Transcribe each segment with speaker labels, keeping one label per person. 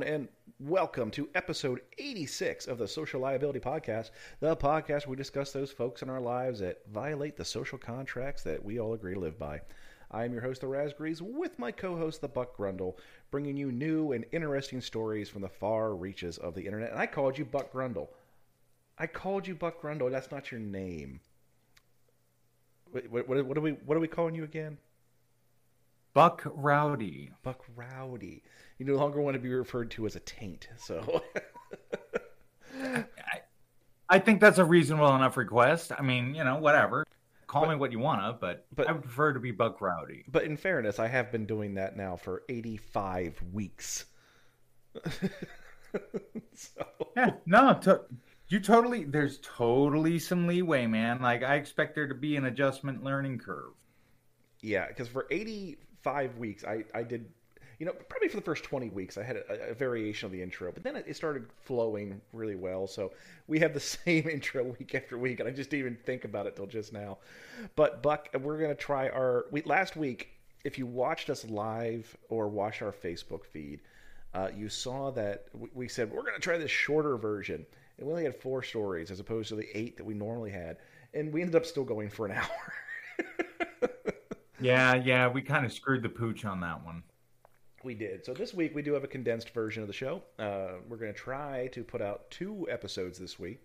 Speaker 1: everyone, and welcome to episode 86 of the Social Liability Podcast, the podcast where we discuss those folks in our lives that violate the social contracts that we all agree to live by. I am your host, the Raspberries, with my co host, the Buck Grundle, bringing you new and interesting stories from the far reaches of the internet. And I called you Buck Grundle. I called you Buck Grundle. That's not your name. What, what, what, are we? What are we calling you again?
Speaker 2: Buck Rowdy.
Speaker 1: Buck Rowdy. You no longer want to be referred to as a taint. So.
Speaker 2: I, I think that's a reasonable enough request. I mean, you know, whatever. Call but, me what you wanna, but, but I would prefer to be Buck Rowdy.
Speaker 1: But in fairness, I have been doing that now for eighty-five weeks.
Speaker 2: so. Yeah, no, to, you totally. There's totally some leeway, man. Like I expect there to be an adjustment learning curve.
Speaker 1: Yeah, because for eighty-five weeks, I I did you know, probably for the first 20 weeks, I had a, a variation of the intro, but then it, it, started flowing really well. So we have the same intro week after week, and I just didn't even think about it till just now. But Buck, we're gonna try our. We, last week, if you watched us live or watched our Facebook feed, uh, you saw that we, said we're gonna try this shorter version, and we only had four stories as opposed to the eight that we normally had, and we ended up still going for an hour.
Speaker 2: Yeah, yeah, we kind of screwed the pooch on that one.
Speaker 1: We did. So this week we do have a condensed version of the show. Uh, we're going to try to put out two episodes this week.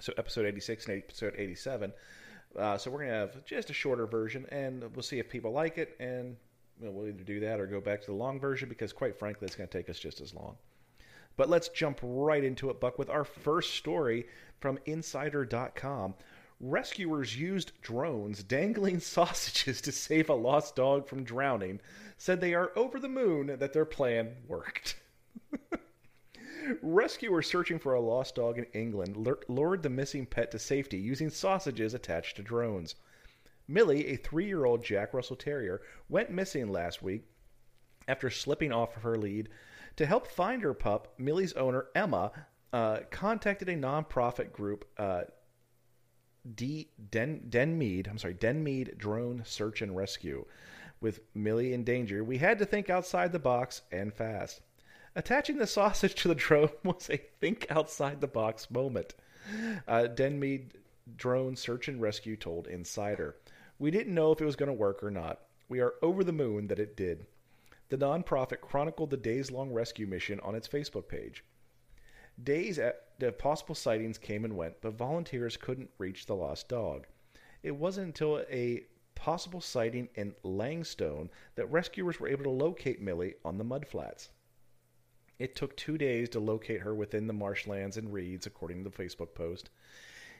Speaker 1: So episode 86 and episode 87. Uh, so we're going to have just a shorter version, and we'll see if people like it, and we'll either do that or go back to the long version because, quite frankly, it's going to take us just as long. But let's jump right into it, Buck, with our first story from Insider.com. Rescuers used drones dangling sausages to save a lost dog from drowning, said they are over the moon that their plan worked. Rescuers searching for a lost dog in England lured the missing pet to safety using sausages attached to drones. Millie, a three year old Jack Russell Terrier, went missing last week after slipping off of her lead. To help find her pup, Millie's owner, Emma, uh, contacted a nonprofit group, uh, D, Den, Denmead, I'm sorry, Denmead Drone Search and Rescue. With Millie in danger, we had to think outside the box and fast. Attaching the sausage to the drone was a think outside the box moment. Uh, Denmead Drone Search and Rescue told Insider. We didn't know if it was going to work or not. We are over the moon that it did. The nonprofit chronicled the days long rescue mission on its Facebook page. Days of possible sightings came and went, but volunteers couldn't reach the lost dog. It wasn't until a possible sighting in Langstone that rescuers were able to locate Millie on the mudflats. It took two days to locate her within the marshlands and reeds, according to the Facebook post.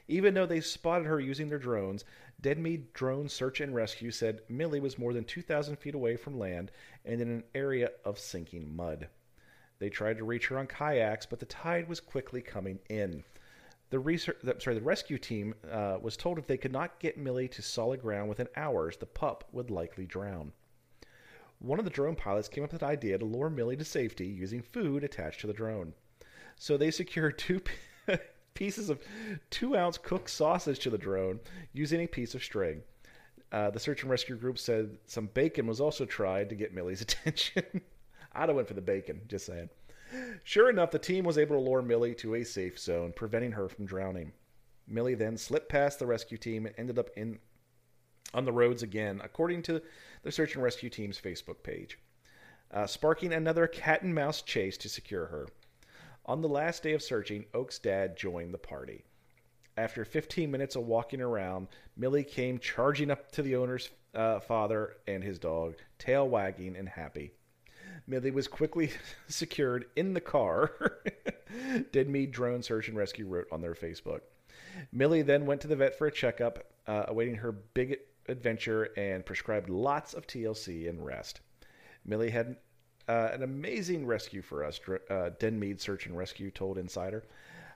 Speaker 1: Even though they spotted her using their drones, Denmead Drone Search and Rescue said Millie was more than 2,000 feet away from land and in an area of sinking mud. They tried to reach her on kayaks, but the tide was quickly coming in. The, research, sorry, the rescue team uh, was told if they could not get Millie to solid ground within hours, the pup would likely drown. One of the drone pilots came up with an idea to lure Millie to safety using food attached to the drone. So they secured two pieces of two ounce cooked sausage to the drone using a piece of string. Uh, the search and rescue group said some bacon was also tried to get Millie's attention. I'd have went for the bacon, just saying. Sure enough, the team was able to lure Millie to a safe zone, preventing her from drowning. Millie then slipped past the rescue team and ended up in on the roads again, according to the search and rescue team's Facebook page, uh, sparking another cat and mouse chase to secure her. On the last day of searching, Oak's dad joined the party. After 15 minutes of walking around, Millie came charging up to the owner's uh, father and his dog, tail wagging and happy. Millie was quickly secured in the car. Denmead Drone Search and Rescue wrote on their Facebook. Millie then went to the vet for a checkup, uh, awaiting her big adventure, and prescribed lots of TLC and rest. Millie had uh, an amazing rescue for us, uh, Denmead Search and Rescue told Insider.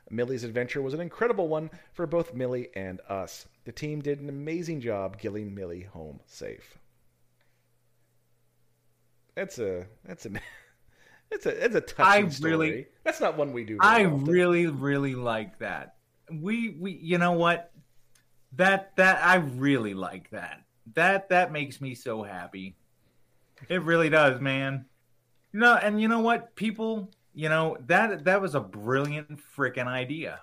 Speaker 1: Millie's adventure was an incredible one for both Millie and us. The team did an amazing job getting Millie home safe. That's a that's a it's a it's a touching I story. Really, that's not one we do.
Speaker 2: I often. really really like that. We we you know what that that I really like that. That that makes me so happy. It really does, man. You know, and you know what? People you know that that was a brilliant freaking idea.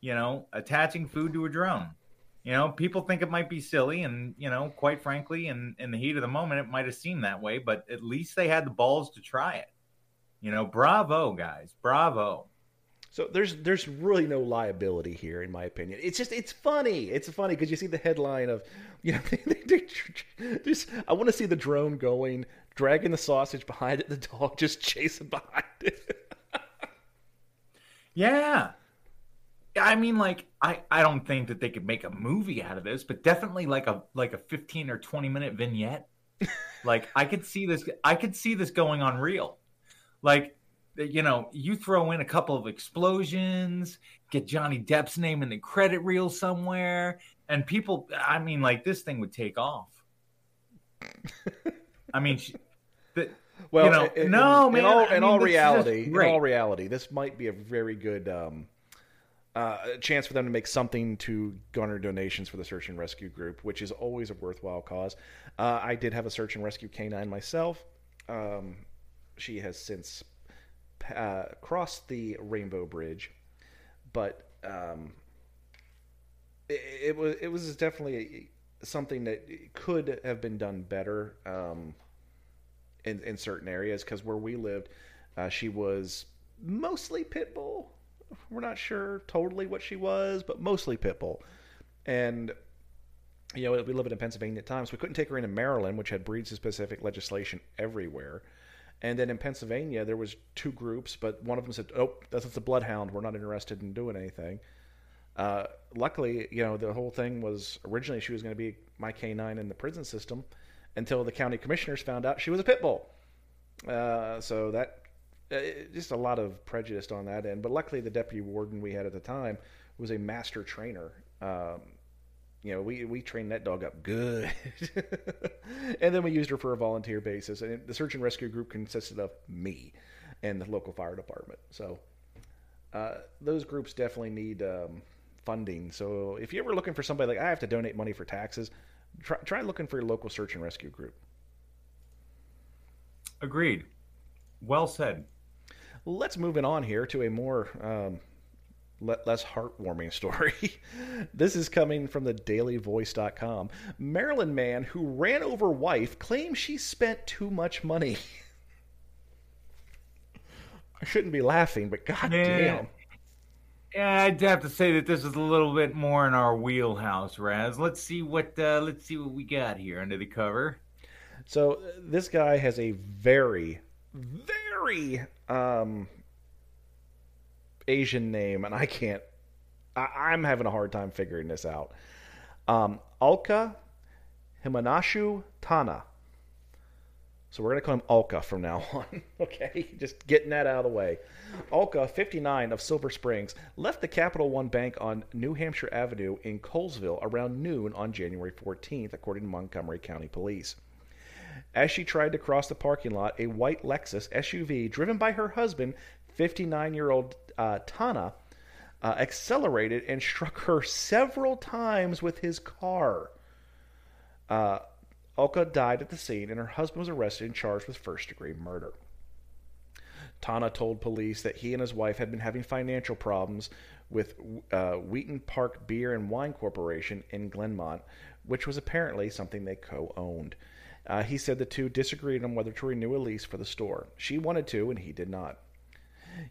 Speaker 2: You know, attaching food to a drone. You know, people think it might be silly, and you know, quite frankly, in in the heat of the moment, it might have seemed that way. But at least they had the balls to try it. You know, bravo, guys, bravo.
Speaker 1: So there's there's really no liability here, in my opinion. It's just it's funny. It's funny because you see the headline of, you know, they, they, just I want to see the drone going, dragging the sausage behind it, the dog just chasing behind it.
Speaker 2: yeah, I mean, like I I don't think that they could make a movie out of this, but definitely like a like a fifteen or twenty minute vignette. like I could see this. I could see this going on real. Like you know, you throw in a couple of explosions, get Johnny Depp's name in the credit reel somewhere, and people, I mean, like this thing would take off. I mean, she, the, well, you know, in, no,
Speaker 1: in,
Speaker 2: man.
Speaker 1: In all,
Speaker 2: in
Speaker 1: all reality, in all reality, this might be a very good um, uh, chance for them to make something to garner donations for the search and rescue group, which is always a worthwhile cause. Uh, I did have a search and rescue canine myself. Um, she has since uh, crossed the Rainbow Bridge, but um, it, it, was it was definitely something that could have been done better um, in in certain areas because where we lived, uh, she was mostly pit bull. We're not sure totally what she was, but mostly pit bull, and you know, we live in Pennsylvania at times. So We couldn't take her into Maryland, which had breed specific legislation everywhere. And then in Pennsylvania, there was two groups, but one of them said, "Oh, that's a bloodhound. We're not interested in doing anything." Uh, luckily, you know, the whole thing was originally she was going to be my canine in the prison system until the county commissioners found out she was a pit bull. Uh, so that uh, just a lot of prejudice on that end. But luckily, the deputy warden we had at the time was a master trainer. Um, you know, we we trained that dog up good, and then we used her for a volunteer basis. And the search and rescue group consisted of me and the local fire department. So uh, those groups definitely need um, funding. So if you're ever looking for somebody like I have to donate money for taxes, try, try looking for your local search and rescue group.
Speaker 2: Agreed. Well said.
Speaker 1: Let's move it on here to a more um, less heartwarming story. this is coming from the dailyvoice.com. Maryland man who ran over wife claims she spent too much money. I shouldn't be laughing, but god yeah.
Speaker 2: I'd have to say that this is a little bit more in our wheelhouse, Raz. Let's see what uh, let's see what we got here under the cover.
Speaker 1: So this guy has a very, very um, Asian name, and I can't. I, am having a hard time figuring this out. Um, Alka Himanashu Tana. So we're going to call him Alka from now on. okay, just getting that out of the way. Alka, 59 of Silver Springs, left the Capital One Bank on New Hampshire Avenue in Colesville around noon on January 14th, according to Montgomery County Police. As she tried to cross the parking lot, a white Lexus SUV driven by her husband, 59 year old uh, Tana uh, accelerated and struck her several times with his car. Uh, Olka died at the scene, and her husband was arrested and charged with first degree murder. Tana told police that he and his wife had been having financial problems with uh, Wheaton Park Beer and Wine Corporation in Glenmont, which was apparently something they co owned. Uh, he said the two disagreed on whether to renew a lease for the store. She wanted to, and he did not.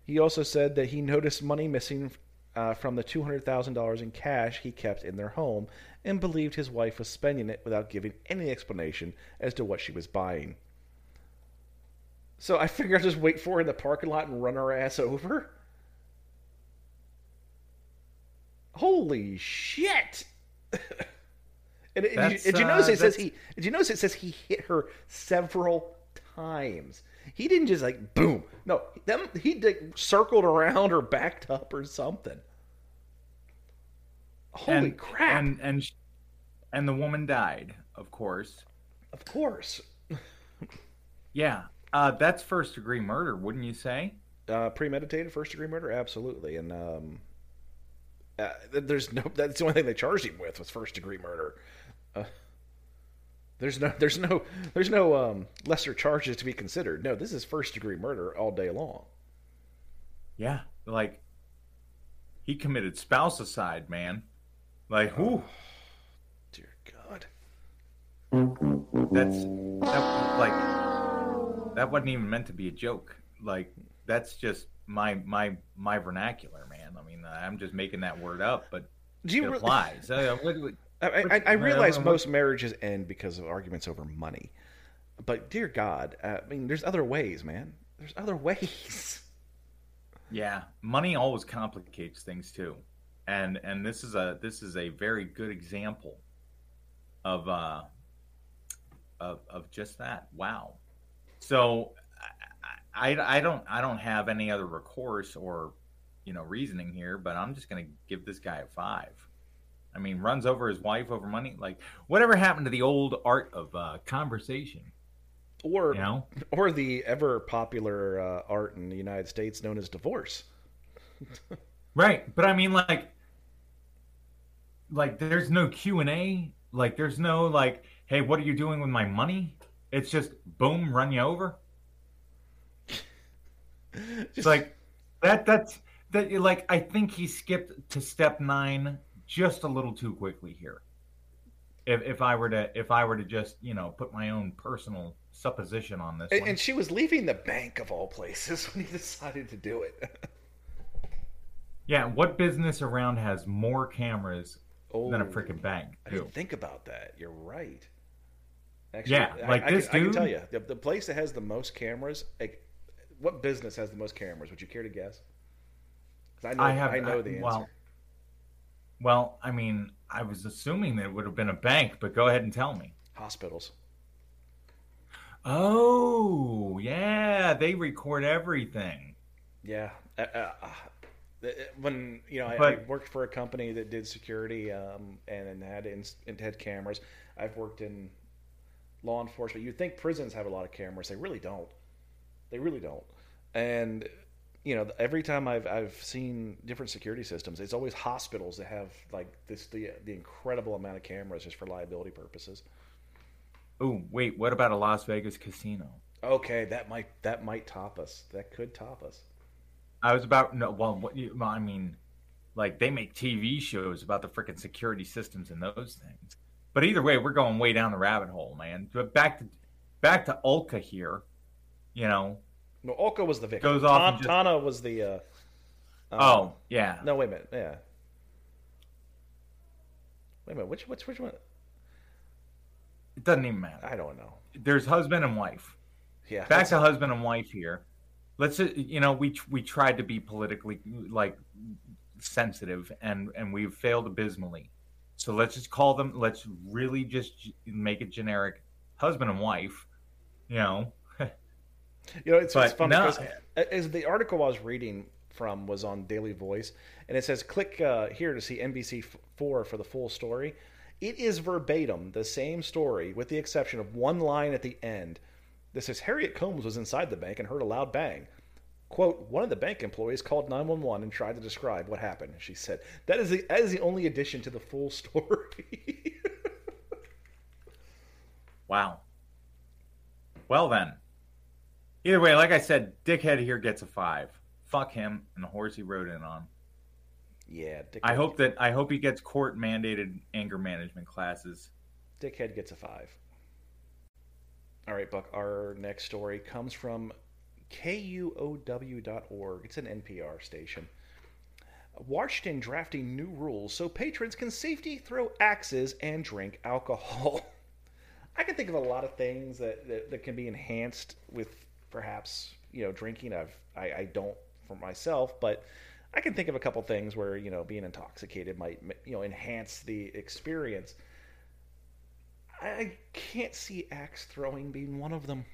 Speaker 1: He also said that he noticed money missing uh, from the $200,000 in cash he kept in their home and believed his wife was spending it without giving any explanation as to what she was buying. So I figure I'd just wait for her in the parking lot and run her ass over. Holy shit! And, you, did you notice uh, it says he? Did you notice it says he hit her several times? He didn't just like boom. No, them he circled around or backed up or something. Holy
Speaker 2: and,
Speaker 1: crap!
Speaker 2: And and and the woman died, of course.
Speaker 1: Of course.
Speaker 2: yeah, uh, that's first degree murder, wouldn't you say?
Speaker 1: Uh, premeditated first degree murder, absolutely. And um, uh, there's no. That's the only thing they charged him with was first degree murder. Uh, there's no, there's no, there's no um, lesser charges to be considered. No, this is first degree murder all day long.
Speaker 2: Yeah, like he committed spousicide, man. Like, who?
Speaker 1: Dear God.
Speaker 2: That's that like that wasn't even meant to be a joke. Like that's just my my my vernacular, man. I mean, I'm just making that word up, but
Speaker 1: Do you
Speaker 2: it applies. Uh,
Speaker 1: I, I, realize most marriages end because of arguments over money, but dear God, uh, I mean, there's other ways, man. There's other ways.
Speaker 2: Yeah, money always complicates things too, and and this is a this is a very good example of uh of of just that. Wow. So I, I I don't I don't have any other recourse or you know reasoning here, but I'm just gonna give this guy a five. I mean, runs over his wife over money. Like whatever happened to the old art of uh, conversation?
Speaker 1: Or
Speaker 2: You know.
Speaker 1: or the ever popular uh, art in the United States known as divorce.
Speaker 2: Right, but I mean, like, like there's no Q and A. Like, there's no like, hey, what are you doing with my money? It's just boom, run you over. It's like that. That's that. Like, I think he skipped to step nine just a little too quickly here. If if I were to if I were to just you know put my own personal supposition on this,
Speaker 1: And,
Speaker 2: one.
Speaker 1: and she was leaving the bank of all places when he decided to do it.
Speaker 2: yeah, what business around has more cameras
Speaker 1: oh,
Speaker 2: than a oh, freaking bank?
Speaker 1: I didn't think about that. You're right. Actually,
Speaker 2: Yeah,
Speaker 1: I-
Speaker 2: like
Speaker 1: I,
Speaker 2: this
Speaker 1: can, I can tell you the, the place that has the most cameras. Like, what business has the most cameras? Would you care to guess? I know.
Speaker 2: I
Speaker 1: I, know
Speaker 2: uh,
Speaker 1: the answer.
Speaker 2: Well, well, I mean, I was assuming that it would have been a bank, but go ahead and tell me.
Speaker 1: Hospitals.
Speaker 2: Oh, yeah, they record everything.
Speaker 1: Yeah. Uh, uh, uh, when you know, I, I worked for a company that did security um, and had ins- and had cameras. I've worked in law enforcement. You'd think prisons have a lot of cameras. They really don't. They really don't. And you know, every time I've I've seen different security systems, it's always hospitals that have like this the the incredible amount of cameras just for liability purposes.
Speaker 2: Oh, wait, what about a Las Vegas casino?
Speaker 1: Okay, that might that might top us. That could top us.
Speaker 2: I was about no. Well, what you? well, I mean, like they make TV shows about the freaking security systems and those things. But either way, we're going way down the rabbit hole, man. But back to back to Ulka here. You know.
Speaker 1: No, Olka was the victim.
Speaker 2: Goes off just-
Speaker 1: Tana was the. Uh, um,
Speaker 2: Oh yeah.
Speaker 1: No, wait a minute. Yeah. Wait a minute. Which which which one?
Speaker 2: It doesn't even matter.
Speaker 1: I don't know.
Speaker 2: There's husband and wife.
Speaker 1: Yeah.
Speaker 2: Back to husband and wife here. Let's you know we we tried to be politically like sensitive and and we've failed abysmally. So let's just call them. Let's really just make it generic, husband and wife. You know.
Speaker 1: You know, it's, it's funny
Speaker 2: no-
Speaker 1: because the article I was reading from was on Daily Voice, and it says click uh, here to see NBC four for the full story. It is verbatim the same story, with the exception of one line at the end. This says Harriet Combs was inside the bank and heard a loud bang. Quote, one of the bank employees called 911 and tried to describe what happened. She said, that is the, that is the only addition to the full story.
Speaker 2: Wow. Well then. Either way, like I said, dickhead here gets a five. Fuck him and the horse he rode in on.
Speaker 1: yeah, Dick,
Speaker 2: I hope that I hope he gets court mandated anger management classes.
Speaker 1: Dickhead gets a five. All right, Buck. Our next story comes from KUOW.org. It's an NPR station. Washington drafting new rules so patrons can safely throw axes and drink alcohol. I can think of a lot of things that, that, that can be enhanced with perhaps you know drinking. I've I, I don't for myself, but I can think of a couple things where you know being intoxicated might you know enhance the experience. I can't see axe throwing being one of them.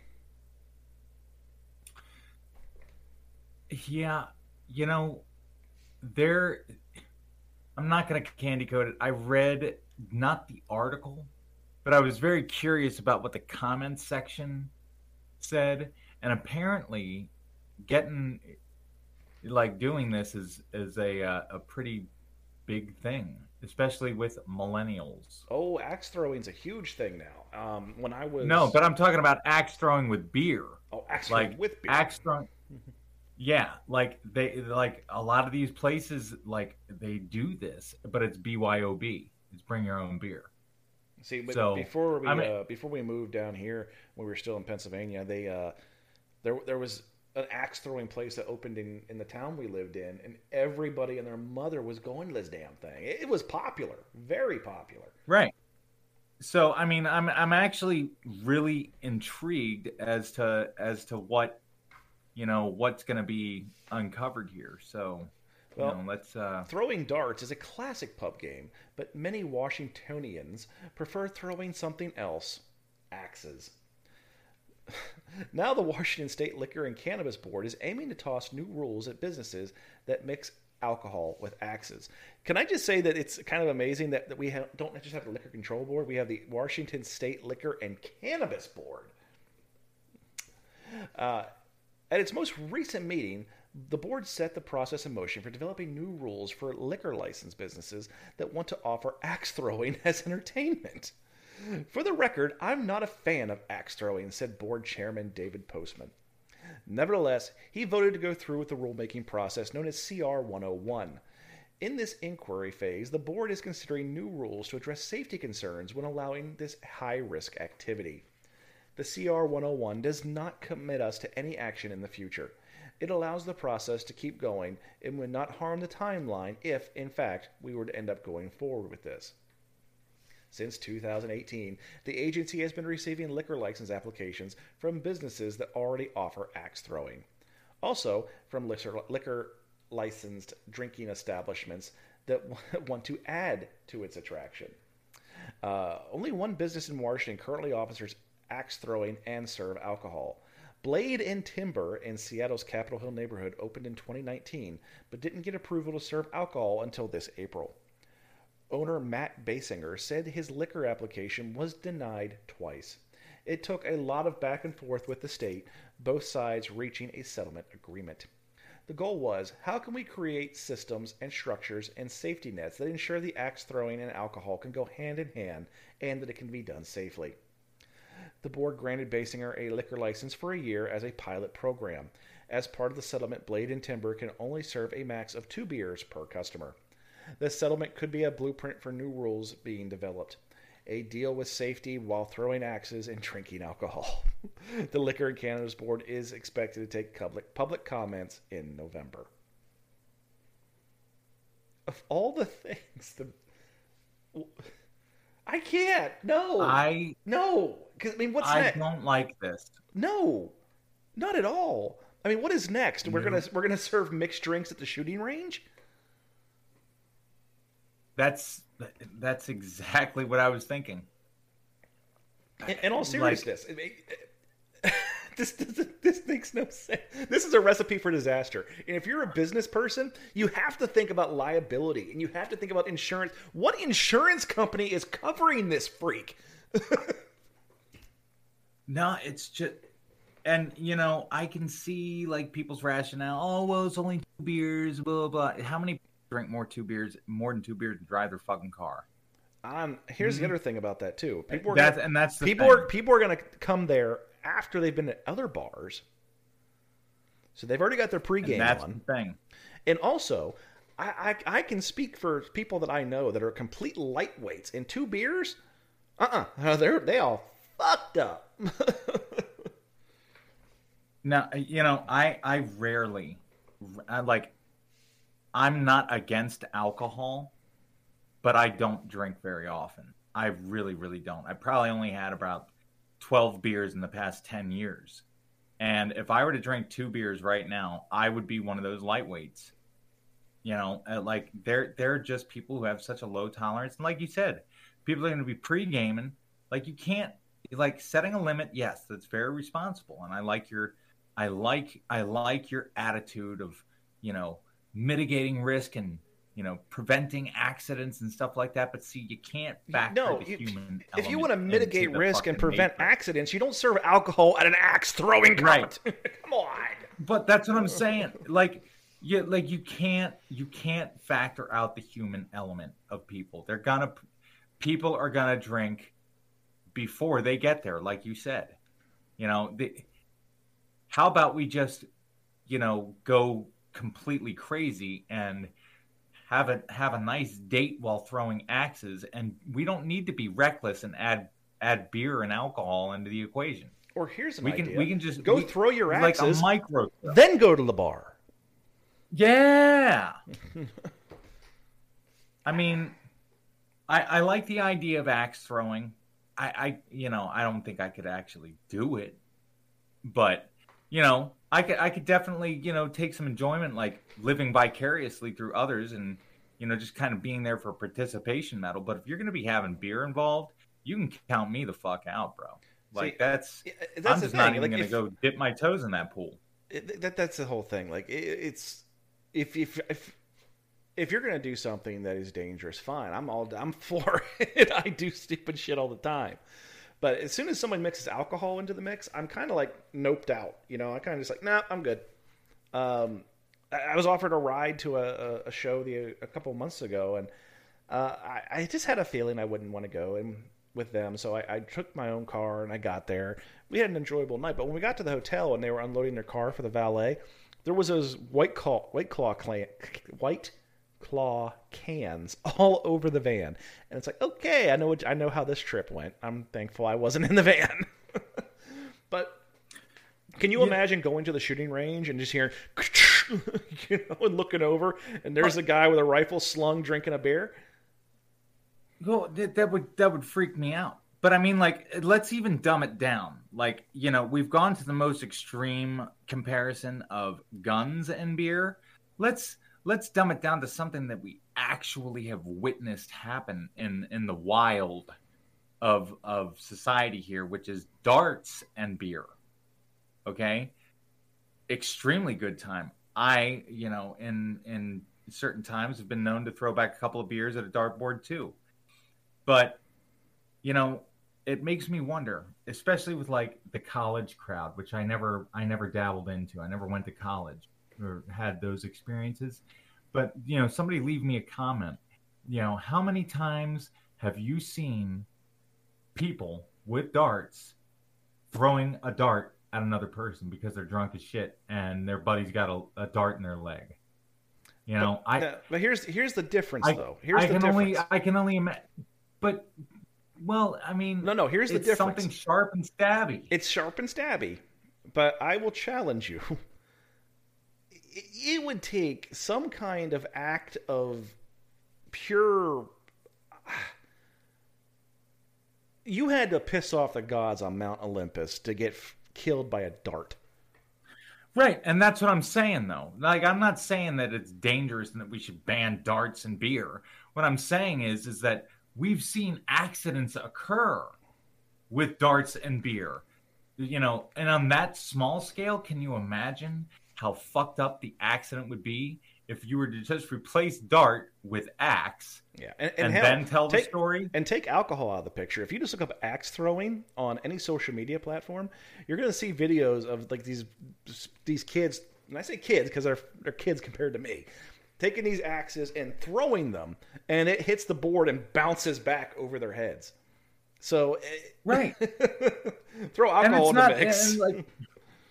Speaker 2: Yeah, you know, there. I'm not going to candy coat it. I read not the article, but I was very curious about what the comments section said, and apparently, getting like doing this is is a uh, a pretty big thing, especially with millennials.
Speaker 1: Oh, axe throwing's a huge thing now. Um, when I was
Speaker 2: No, but I'm talking about axe throwing with beer.
Speaker 1: oh, axe
Speaker 2: like
Speaker 1: throwing with beer.
Speaker 2: axe throwing Yeah, like they like a lot of these places like they do this, but it's BYOB. It's bring your own beer.
Speaker 1: See, but
Speaker 2: So,
Speaker 1: before we
Speaker 2: I mean-
Speaker 1: uh, before we moved down here, when we were still in Pennsylvania, they uh, there there was an axe throwing place that opened in, in the town we lived in, and everybody and their mother was going to this damn thing. It, it was popular, very popular.
Speaker 2: Right. So I mean, I'm I'm actually really intrigued as to as to what you know what's going to be uncovered here. So you
Speaker 1: Well,
Speaker 2: know, let's uh
Speaker 1: Throwing darts is a classic pub game, but many Washingtonians prefer throwing something else axes. Now, the Washington State Liquor and Cannabis Board is aiming to toss new rules at businesses that mix alcohol with axes. Can I just say that it's kind of amazing that, that we don't just have the Liquor Control Board, we have the Washington State Liquor and Cannabis Board. Uh, at its most recent meeting, the board set the process in motion for developing new rules for liquor license businesses that want to offer axe throwing as entertainment. For the record, I'm not a fan of axe throwing, said board chairman David Postman. Nevertheless, he voted to go through with the rulemaking process known as CR 101. In this inquiry phase, the board is considering new rules to address safety concerns when allowing this high risk activity. The CR 101 does not commit us to any action in the future. It allows the process to keep going and would not harm the timeline if, in fact, we were to end up going forward with this. Since 2018, the agency has been receiving liquor license applications from businesses that already offer axe throwing. Also, from liquor, licensed drinking establishments that want to add to its attraction. Uh, only one business in Washington currently offers axe throwing and serve alcohol. Blade and Timber in Seattle's Capitol Hill neighborhood opened in 2019, but didn't get approval to serve alcohol until this April. Owner Matt Basinger said his liquor application was denied twice. It took a lot of back and forth with the state, both sides reaching a settlement agreement. The goal was how can we create systems and structures and safety nets that ensure the axe throwing and alcohol can go hand in hand and that it can be done safely. The board granted Basinger a liquor license for a year as a pilot program. As part of the settlement, Blade and Timber can only serve a max of two beers per customer. The settlement could be a blueprint for new rules being developed. A deal with safety while throwing axes and drinking alcohol. the Liquor and Cannabis Board is expected to take public public comments in November. Of all the things, the I can't. No,
Speaker 2: I
Speaker 1: no. Because I mean, what's
Speaker 2: I
Speaker 1: next?
Speaker 2: don't like this.
Speaker 1: No, not at all. I mean, what is next? We're gonna we're gonna serve mixed drinks at the shooting range.
Speaker 2: That's that's exactly what I was thinking.
Speaker 1: In, in all seriousness, I mean, this, this this makes no sense. This is a recipe for disaster. And if you're a business person, you have to think about liability and you have to think about insurance. What insurance company is covering this freak?
Speaker 2: No, it's just, and you know, I can see like people's rationale. Oh, well, it's only two beers, blah blah. blah. How many drink more two beers, more than two beers, and drive their fucking car?
Speaker 1: Um, here's the other thing about that too. People are
Speaker 2: That's
Speaker 1: gonna,
Speaker 2: and that's the
Speaker 1: people
Speaker 2: thing.
Speaker 1: are people are going to come there after they've been at other bars, so they've already got their pregame
Speaker 2: And that's
Speaker 1: on.
Speaker 2: the thing.
Speaker 1: And also, I, I I can speak for people that I know that are complete lightweights. And two beers, uh uh they're they all fucked up.
Speaker 2: Now, you know, I I rarely, I like, I'm not against alcohol, but I don't drink very often. I really, really don't. I probably only had about 12 beers in the past 10 years. And if I were to drink two beers right now, I would be one of those lightweights. You know, uh, like they're they're just people who have such a low tolerance. And like you said, people are going to be pre-gaming. Like you can't like setting a limit. Yes, that's very responsible, and I like your I like I like your attitude of you know mitigating risk and you know preventing accidents and stuff like that. But see, you can't factor
Speaker 1: no,
Speaker 2: the
Speaker 1: you-
Speaker 2: human.
Speaker 1: if you want to mitigate risk and prevent
Speaker 2: matrix.
Speaker 1: accidents, you don't serve alcohol at an axe throwing
Speaker 2: Right.
Speaker 1: Come on.
Speaker 2: But that's what I'm saying. Like you like you can't you can't factor out the human element of people. They're gonna people are gonna drink before they get there, like you said. You know, the, how about we just you know, go completely crazy and have a have a nice date while throwing axes and we don't need to be reckless and add add beer and alcohol into the equation.
Speaker 1: Or here's an
Speaker 2: We
Speaker 1: idea.
Speaker 2: can we can just
Speaker 1: go
Speaker 2: we-
Speaker 1: throw your axes
Speaker 2: like a micro
Speaker 1: then go to the bar.
Speaker 2: Yeah. I mean, I I like the idea of axe throwing. I I you know I don't think I could actually do it, but you know I could I could definitely you know take some enjoyment like living vicariously through others and you know just kind of being there for participation medal. But if you're gonna be having beer involved, you can count me the fuck out, bro. Like
Speaker 1: See,
Speaker 2: that's.
Speaker 1: Uh, that's
Speaker 2: I'm just
Speaker 1: thing.
Speaker 2: not even
Speaker 1: like,
Speaker 2: gonna go dip my toes in that pool.
Speaker 1: it, that that's the whole thing. Like it, it's if if if if you're gonna do something that is dangerous, fine. I'm all I'm for it. I do stupid shit all the time. But as soon as someone mixes alcohol into the mix, I'm kind of like noped out. You know, I kind of just like, nah, I'm good. Um, I, I was offered a ride to a, a, show the a couple months ago, and uh, I, I just had a feeling I wouldn't want to go and with them. So I, I took my own car and I got there. We had an enjoyable night. But when we got to the hotel and they were unloading their car for the valet, there was those white claw white claw clan, white claw cans all over the van. And it's like, okay, I know what, I know how this trip went. I'm thankful I wasn't in the van. but can you imagine going to the shooting range and just hearing, you know, and looking over, and there's a guy with a rifle slung drinking a beer?
Speaker 2: Well, that, that would that would freak me out. But I mean, like, let's even dumb it down. Like, you know, we've gone to the most extreme comparison of guns and beer. Let's let's dumb it down to something that we actually have witnessed happen in in the wild of of society here, which is darts and beer. Okay, extremely good time. I, you know, in in certain times have been known to throw back a couple of beers at a dartboard too but you know it makes me wonder especially with like the college crowd which i never i never dabbled into i never went to college or had those experiences but you know somebody leave me a comment you know how many times have you seen people with darts throwing a dart at another person because they're drunk as shit and their buddy's got a, a dart in their leg you know i
Speaker 1: No, but here's here's the difference,
Speaker 2: I,
Speaker 1: though. Here's
Speaker 2: I
Speaker 1: the
Speaker 2: can
Speaker 1: difference.
Speaker 2: only I can only imagine. But well, I mean,
Speaker 1: No, no. Here's the
Speaker 2: it's
Speaker 1: difference.
Speaker 2: something sharp and stabby.
Speaker 1: It's sharp and stabby, but I will challenge you. It would take some kind of act of pure. You had to piss off the gods on Mount Olympus to get f- killed by a dart.
Speaker 2: Right, and that's what I'm saying though. Like I'm not saying that it's dangerous and that we should ban darts and beer. What I'm saying is is that we've seen accidents occur with darts and beer. You know, and on that small scale, can you imagine how fucked up the accident would be if you were to just replace dart with axe
Speaker 1: Yeah, and,
Speaker 2: and,
Speaker 1: hell,
Speaker 2: then tell the
Speaker 1: take-
Speaker 2: story?
Speaker 1: And take alcohol out of the picture. If you just look up axe throwing on any social media platform, you're going to see videos of like these these kids. And I say kids because they're they're kids compared to me, taking these axes and throwing them, and it hits the board and bounces back over their heads. So, eh,
Speaker 2: Right.
Speaker 1: throw
Speaker 2: and
Speaker 1: alcohol in the mix.
Speaker 2: and, like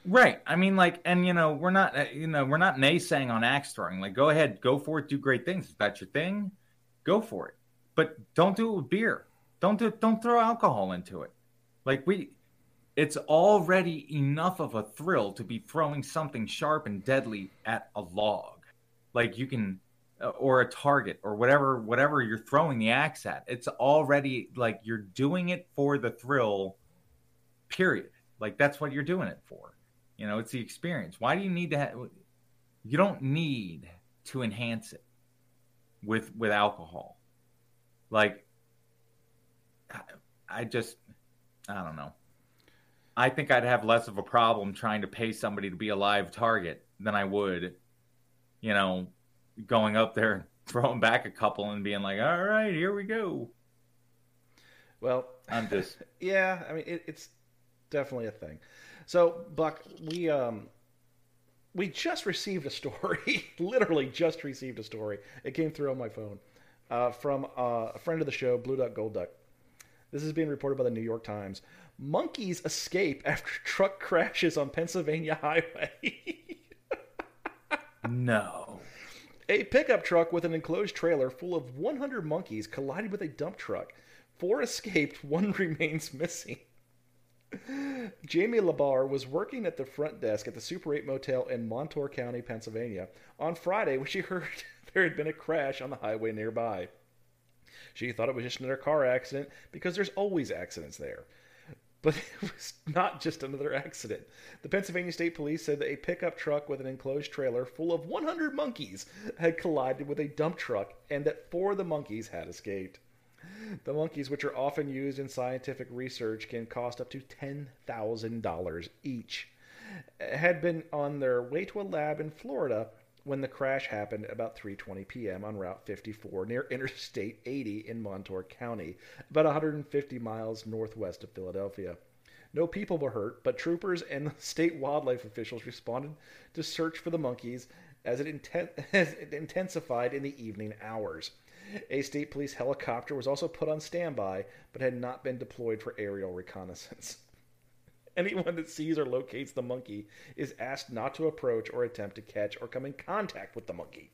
Speaker 2: right. I mean like and you know we're not uh, you know we're not naysaying on axe throwing. Like go ahead go for it do great things. If that's your thing go for it. But don't do it with beer. Don't do don't throw alcohol into it. Like we it's already enough of a thrill to be throwing something sharp and deadly at a log. Like you can uh, or a target or whatever whatever you're throwing the axe at. It's already like you're doing it for the thrill period. Like that's what you're doing it for you know it's the experience. Why do you need to have you don't need to enhance it with with alcohol. Like I, I just i don't know. I think i'd have less of a problem trying to pay somebody to be a live target than i would you know going up there and throwing back a couple and being like all right here we go.
Speaker 1: Well,
Speaker 2: i'm just
Speaker 1: yeah, I mean it, it's definitely a thing. So, Buck, we um we just received a story, literally just received a story. It came through on my phone uh, from uh, a friend of the show, Blue Duck Gold Duck. This is being reported by the New York Times. Monkeys escape after truck crashes on Pennsylvania highway.
Speaker 2: No.
Speaker 1: A pickup truck with an enclosed trailer full of 100 monkeys collided with a dump truck. Four escaped, one remains missing. Jamie Labar was working at the front desk at the Super 8 Motel in Montour County, Pennsylvania, on Friday when she heard there had been a crash on the highway nearby. She thought it was just another car accident because there's always accidents there. But it was not just another accident. The Pennsylvania State Police said that a pickup truck with an enclosed trailer full of 100 monkeys had collided with a dump truck and that four of the monkeys had escaped. The monkeys, which are often used in scientific research, can cost up to $10,000 each. Had been on their way to a lab in Florida when the crash happened about 3:20 p.m. on Route 54 near Interstate 80 in Montour County, about 150 miles northwest of Philadelphia. No people were hurt, but troopers and state wildlife officials responded to search for the monkeys as it, as it intensified in the evening hours. A state police helicopter was also put on standby, but had not been deployed for aerial reconnaissance. Anyone that sees or locates the monkey is asked not to approach or attempt to catch or come in contact with the monkey.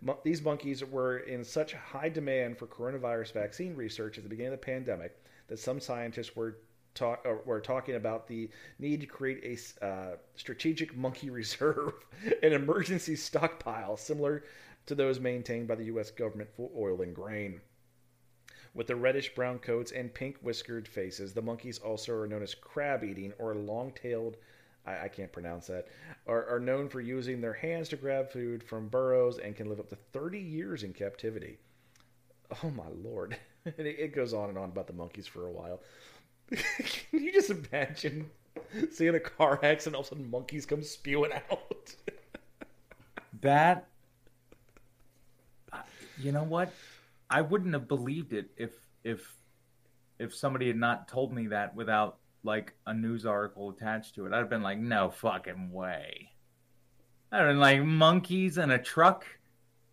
Speaker 1: Mo- these monkeys were in such high demand for coronavirus vaccine research at the beginning of the pandemic that some scientists were talk, uh, were talking about the need to create a uh, strategic monkey reserve, an emergency stockpile similar to those maintained by the U.S. government for oil and grain. With the reddish brown coats and pink whiskered faces, the monkeys also are known as crab eating or long tailed, I, I, can't pronounce that, are, are known for using their hands to grab food from burrows and can live up to 30 years in captivity. Oh my lord. it, it goes on and on about the monkeys for a while. can you just imagine seeing a car accident, all of a sudden monkeys come spewing out?
Speaker 2: that, you know what? I wouldn't have believed it if if if somebody had not told me that without like a news article attached to it. I'd have been like, no fucking way. I don't know, like monkeys and a truck,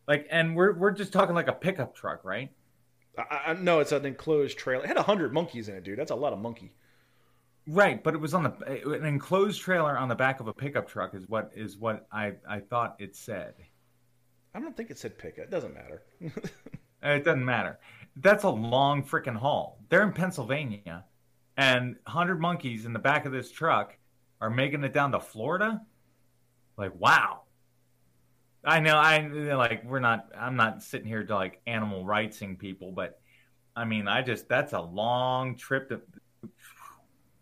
Speaker 2: like, and we're we're just talking like a pickup truck, right?
Speaker 1: I, I no, it's an enclosed trailer. It had hundred monkeys in it, dude. That's a lot of monkey.
Speaker 2: Right, but it was on the an enclosed trailer on the back of a pickup truck is what is what I I thought it said.
Speaker 1: I don't think it said pickup. It doesn't matter.
Speaker 2: It doesn't matter. That's a long freaking haul. They're in Pennsylvania, and 100 monkeys in the back of this truck are making it down to Florida. Like, wow. I know, I like, we're not, I'm not sitting here to like animal rightsing people, but I mean, I just, that's a long trip to,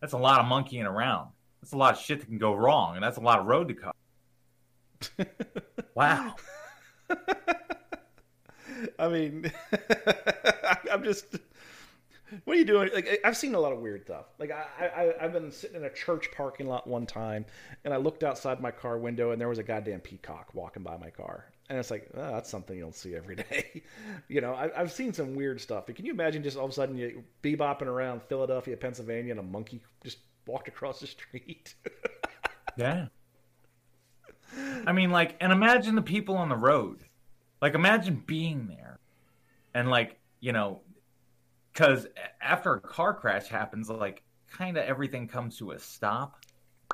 Speaker 2: that's a lot of monkeying around. That's a lot of shit that can go wrong, and that's a lot of road to cover. wow.
Speaker 1: I mean, I'm just. What are you doing? Like, I've seen a lot of weird stuff. Like, I, I, I've been sitting in a church parking lot one time, and I looked outside my car window, and there was a goddamn peacock walking by my car. And it's like, oh, that's something you don't see every day. you know, I, have seen some weird stuff. But can you imagine just all of a sudden you bebopping around Philadelphia, Pennsylvania, and a monkey just walked across the street?
Speaker 2: yeah. I mean, like, and imagine the people on the road. Like, imagine being there and, like, you know, because after a car crash happens, like, kind of everything comes to a stop.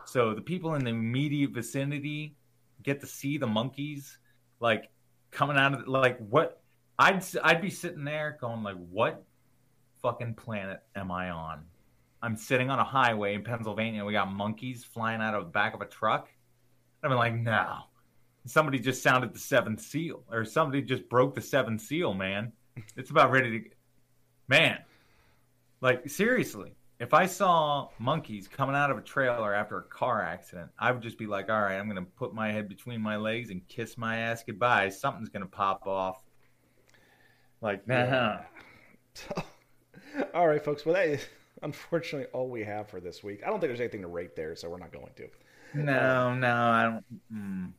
Speaker 2: So the people in the immediate vicinity get to see the monkeys, like, coming out of, like, what? I'd, I'd be sitting there going, like, what fucking planet am I on? I'm sitting on a highway in Pennsylvania. We got monkeys flying out of the back of a truck. I've been like, no, somebody just sounded the seventh seal or somebody just broke the seventh seal man. It's about ready to man. Like seriously if i saw monkeys coming out of a trailer after a car accident i would just be like all right i'm gonna put my head between my legs and kiss my ass goodbye. Something's gonna pop off. Like nah. Yeah.
Speaker 1: all right folks. Well that is unfortunately all we have for this week. I don't think there's anything to rate there so we're not going to
Speaker 2: no no i don't mm.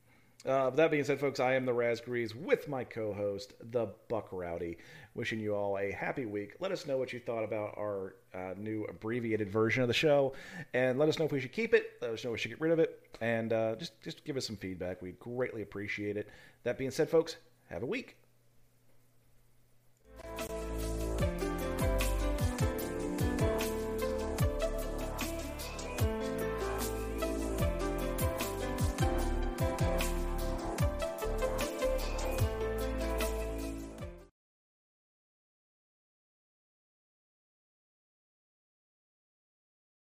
Speaker 1: Uh, that being said, folks, I am the Razgrees with my co-host, the Buck Rowdy. Wishing you all a happy week. Let us know what you thought about our uh, new abbreviated version of the show, and let us know if we should keep it. Let us know if we should get rid of it, and uh, just just give us some feedback. We'd greatly appreciate it. That being said, folks, have a week.